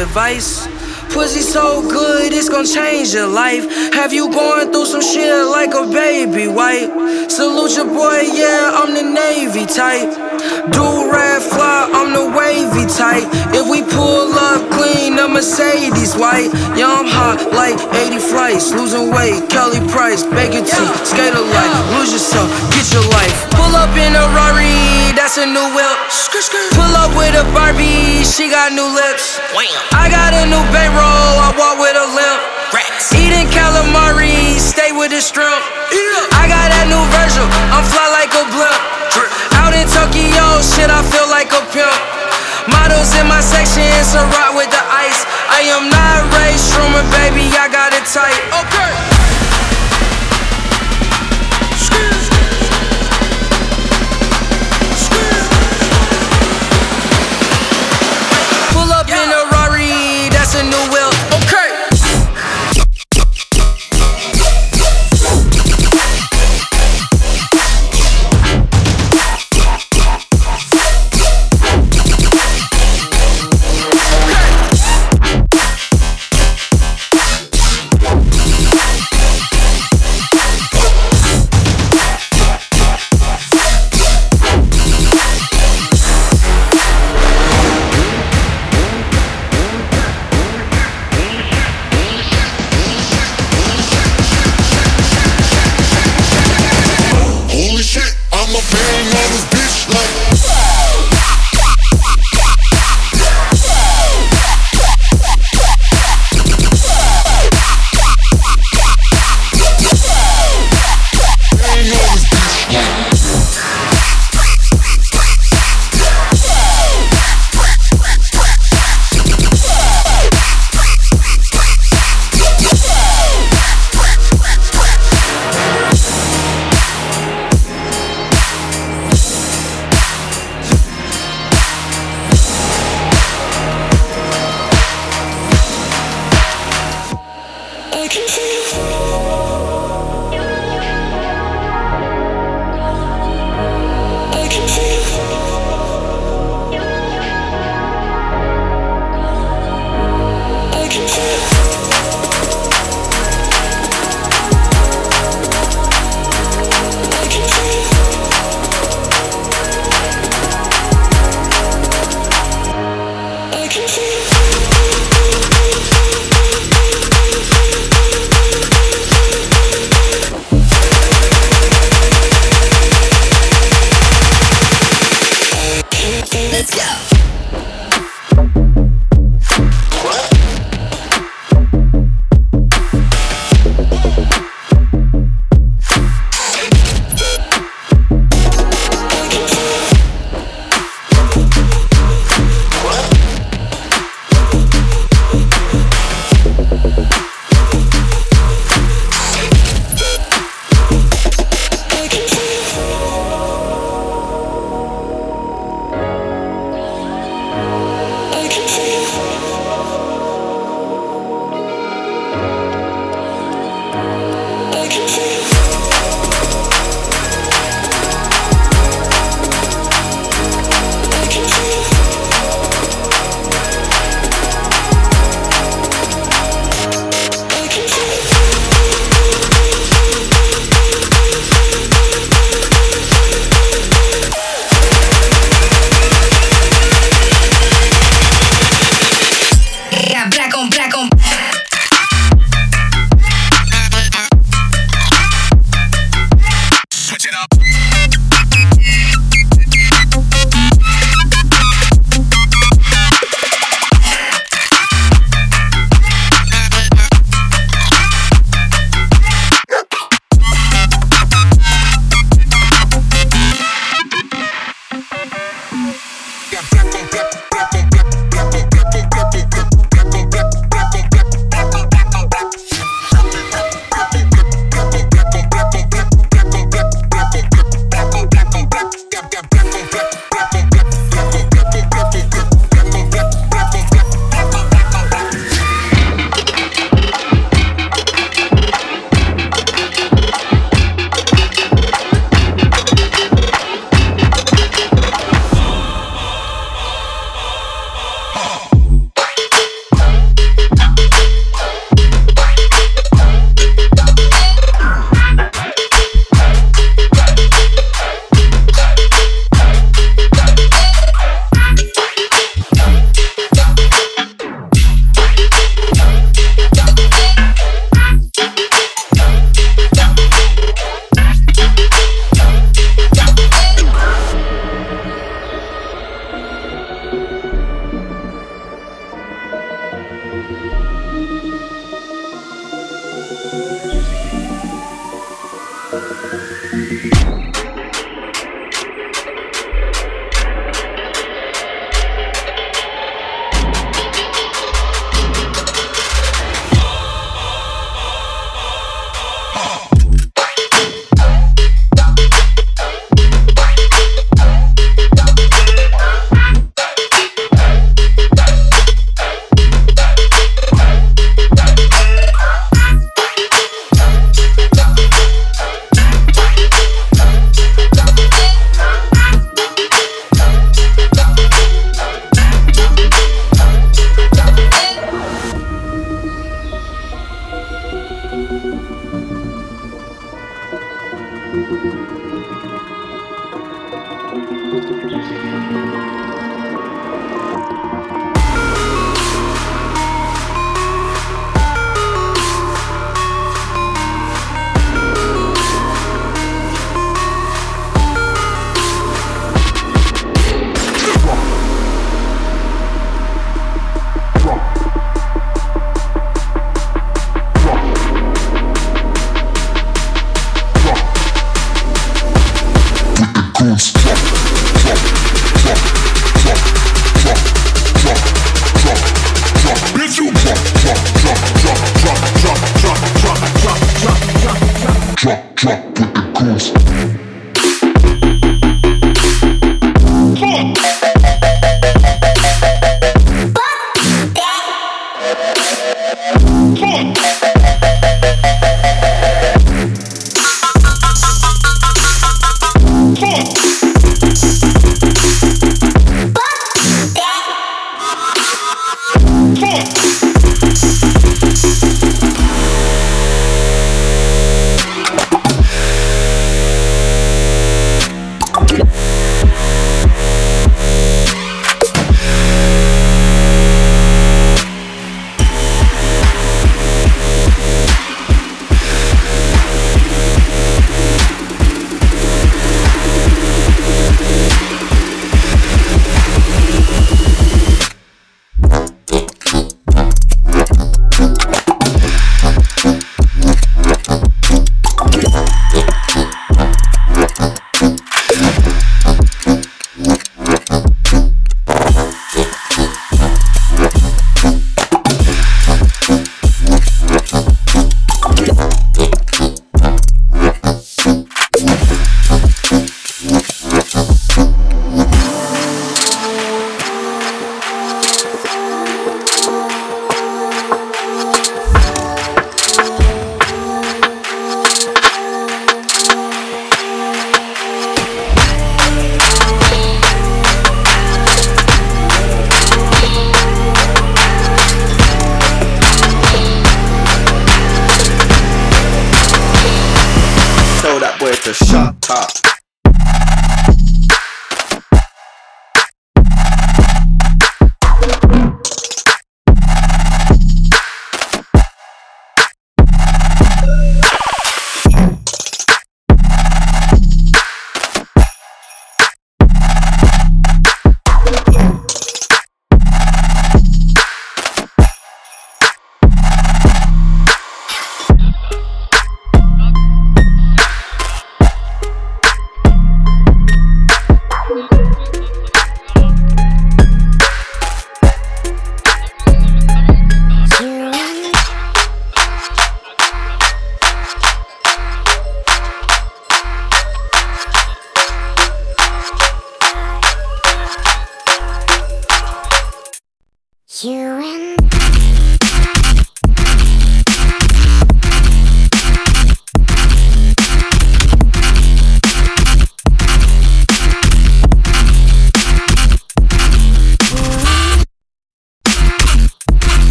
advice. Pussy so good, it's gonna change your life. Have you going through some shit like a baby, white? Salute your boy, yeah, I'm the Navy type. Do rap fly, I'm the wavy type. If we pull up clean, the Mercedes white. Yeah, I'm hot like 80 flights. Losing weight, Kelly Price, bacon tea, skater life. Lose yourself, get your life. Pull up in a Rari, that's a new whip. Pull up with a Barbie, she got new lips. I got a new bankroll, I walk with a limp. Eating calamari, stay with the strip. I got that new Virgil. I'm fly like a blimp yo, shit, I feel like a pimp. Models in my section, it's a rock with the ice. I am not race rumor, baby, I got it tight. Okay.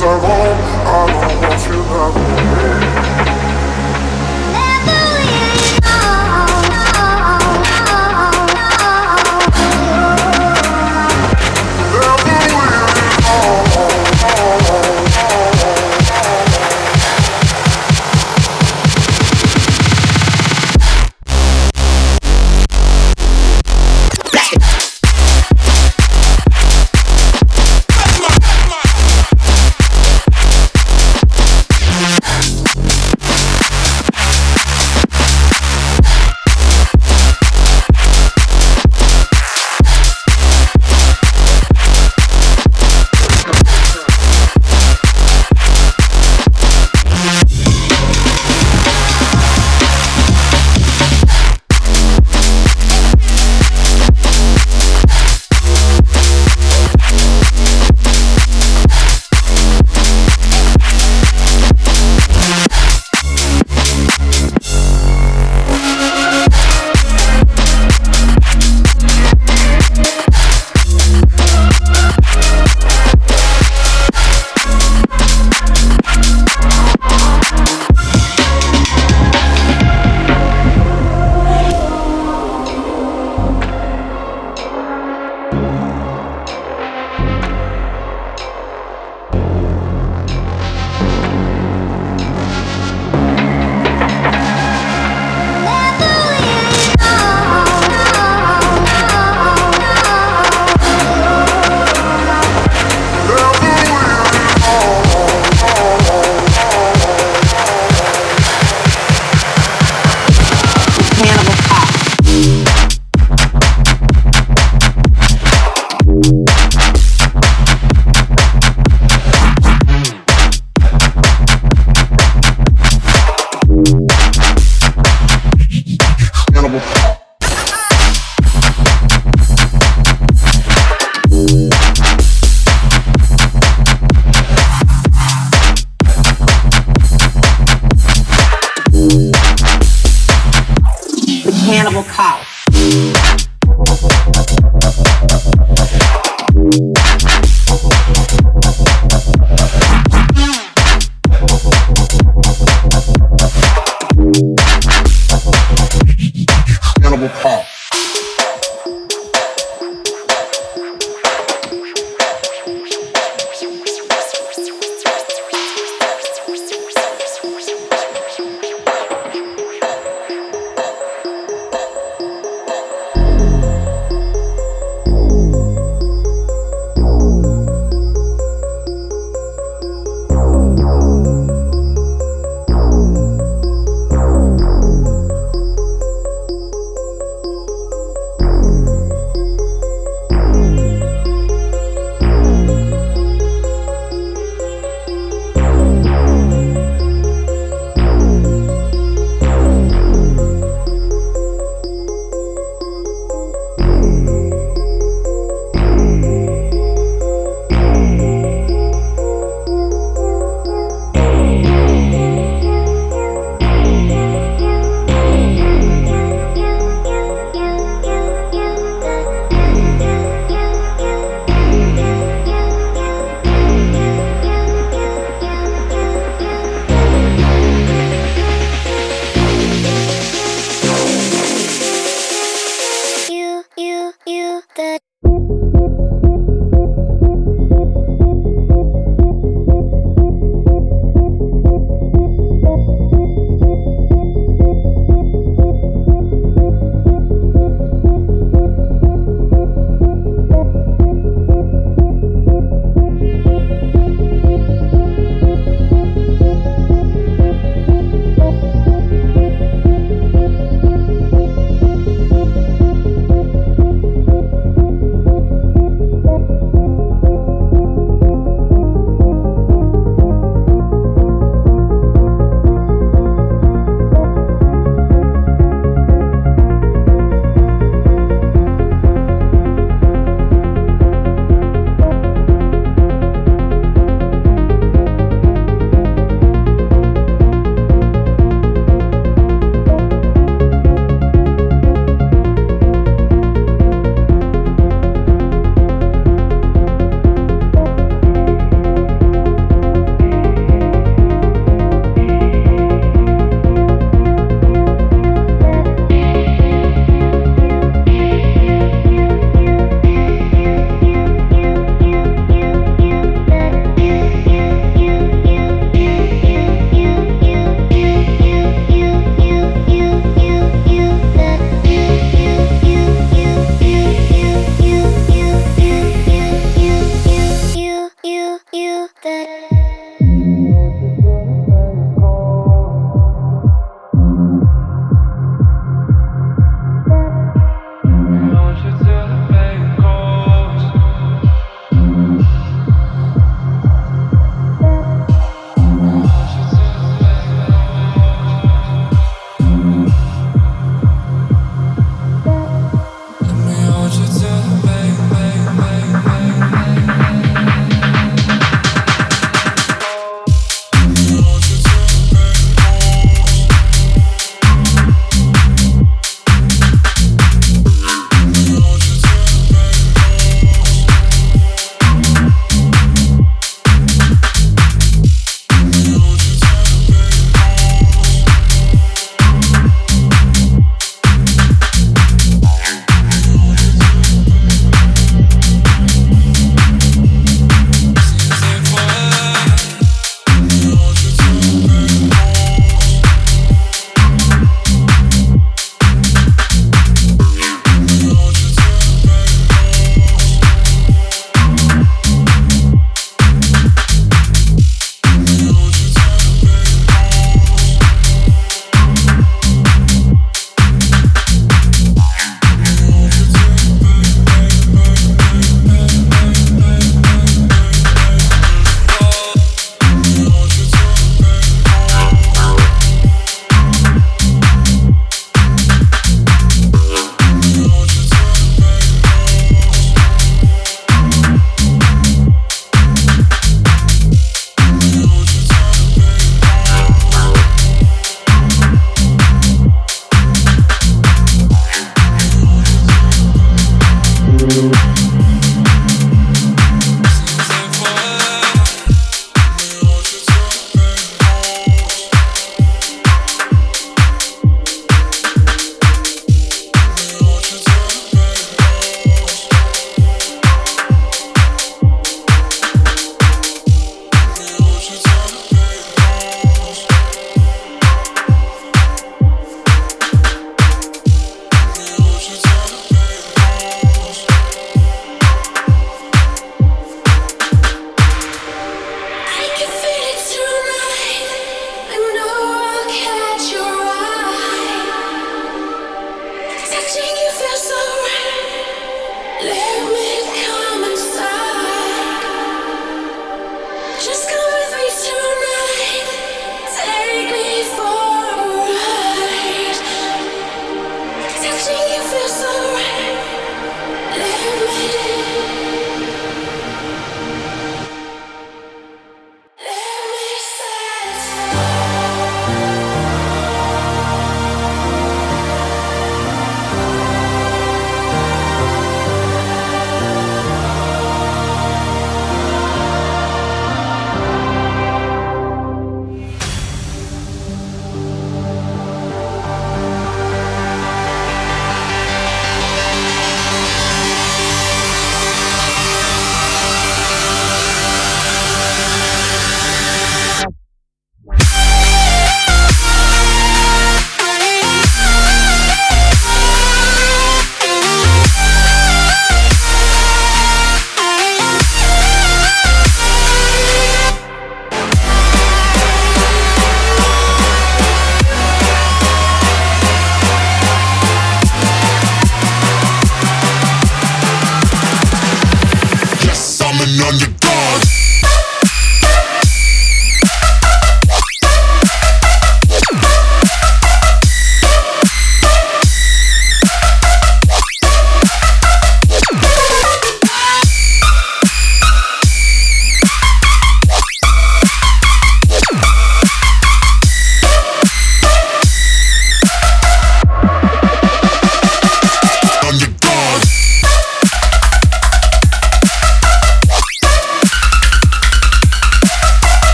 Like home. I don't want you that way.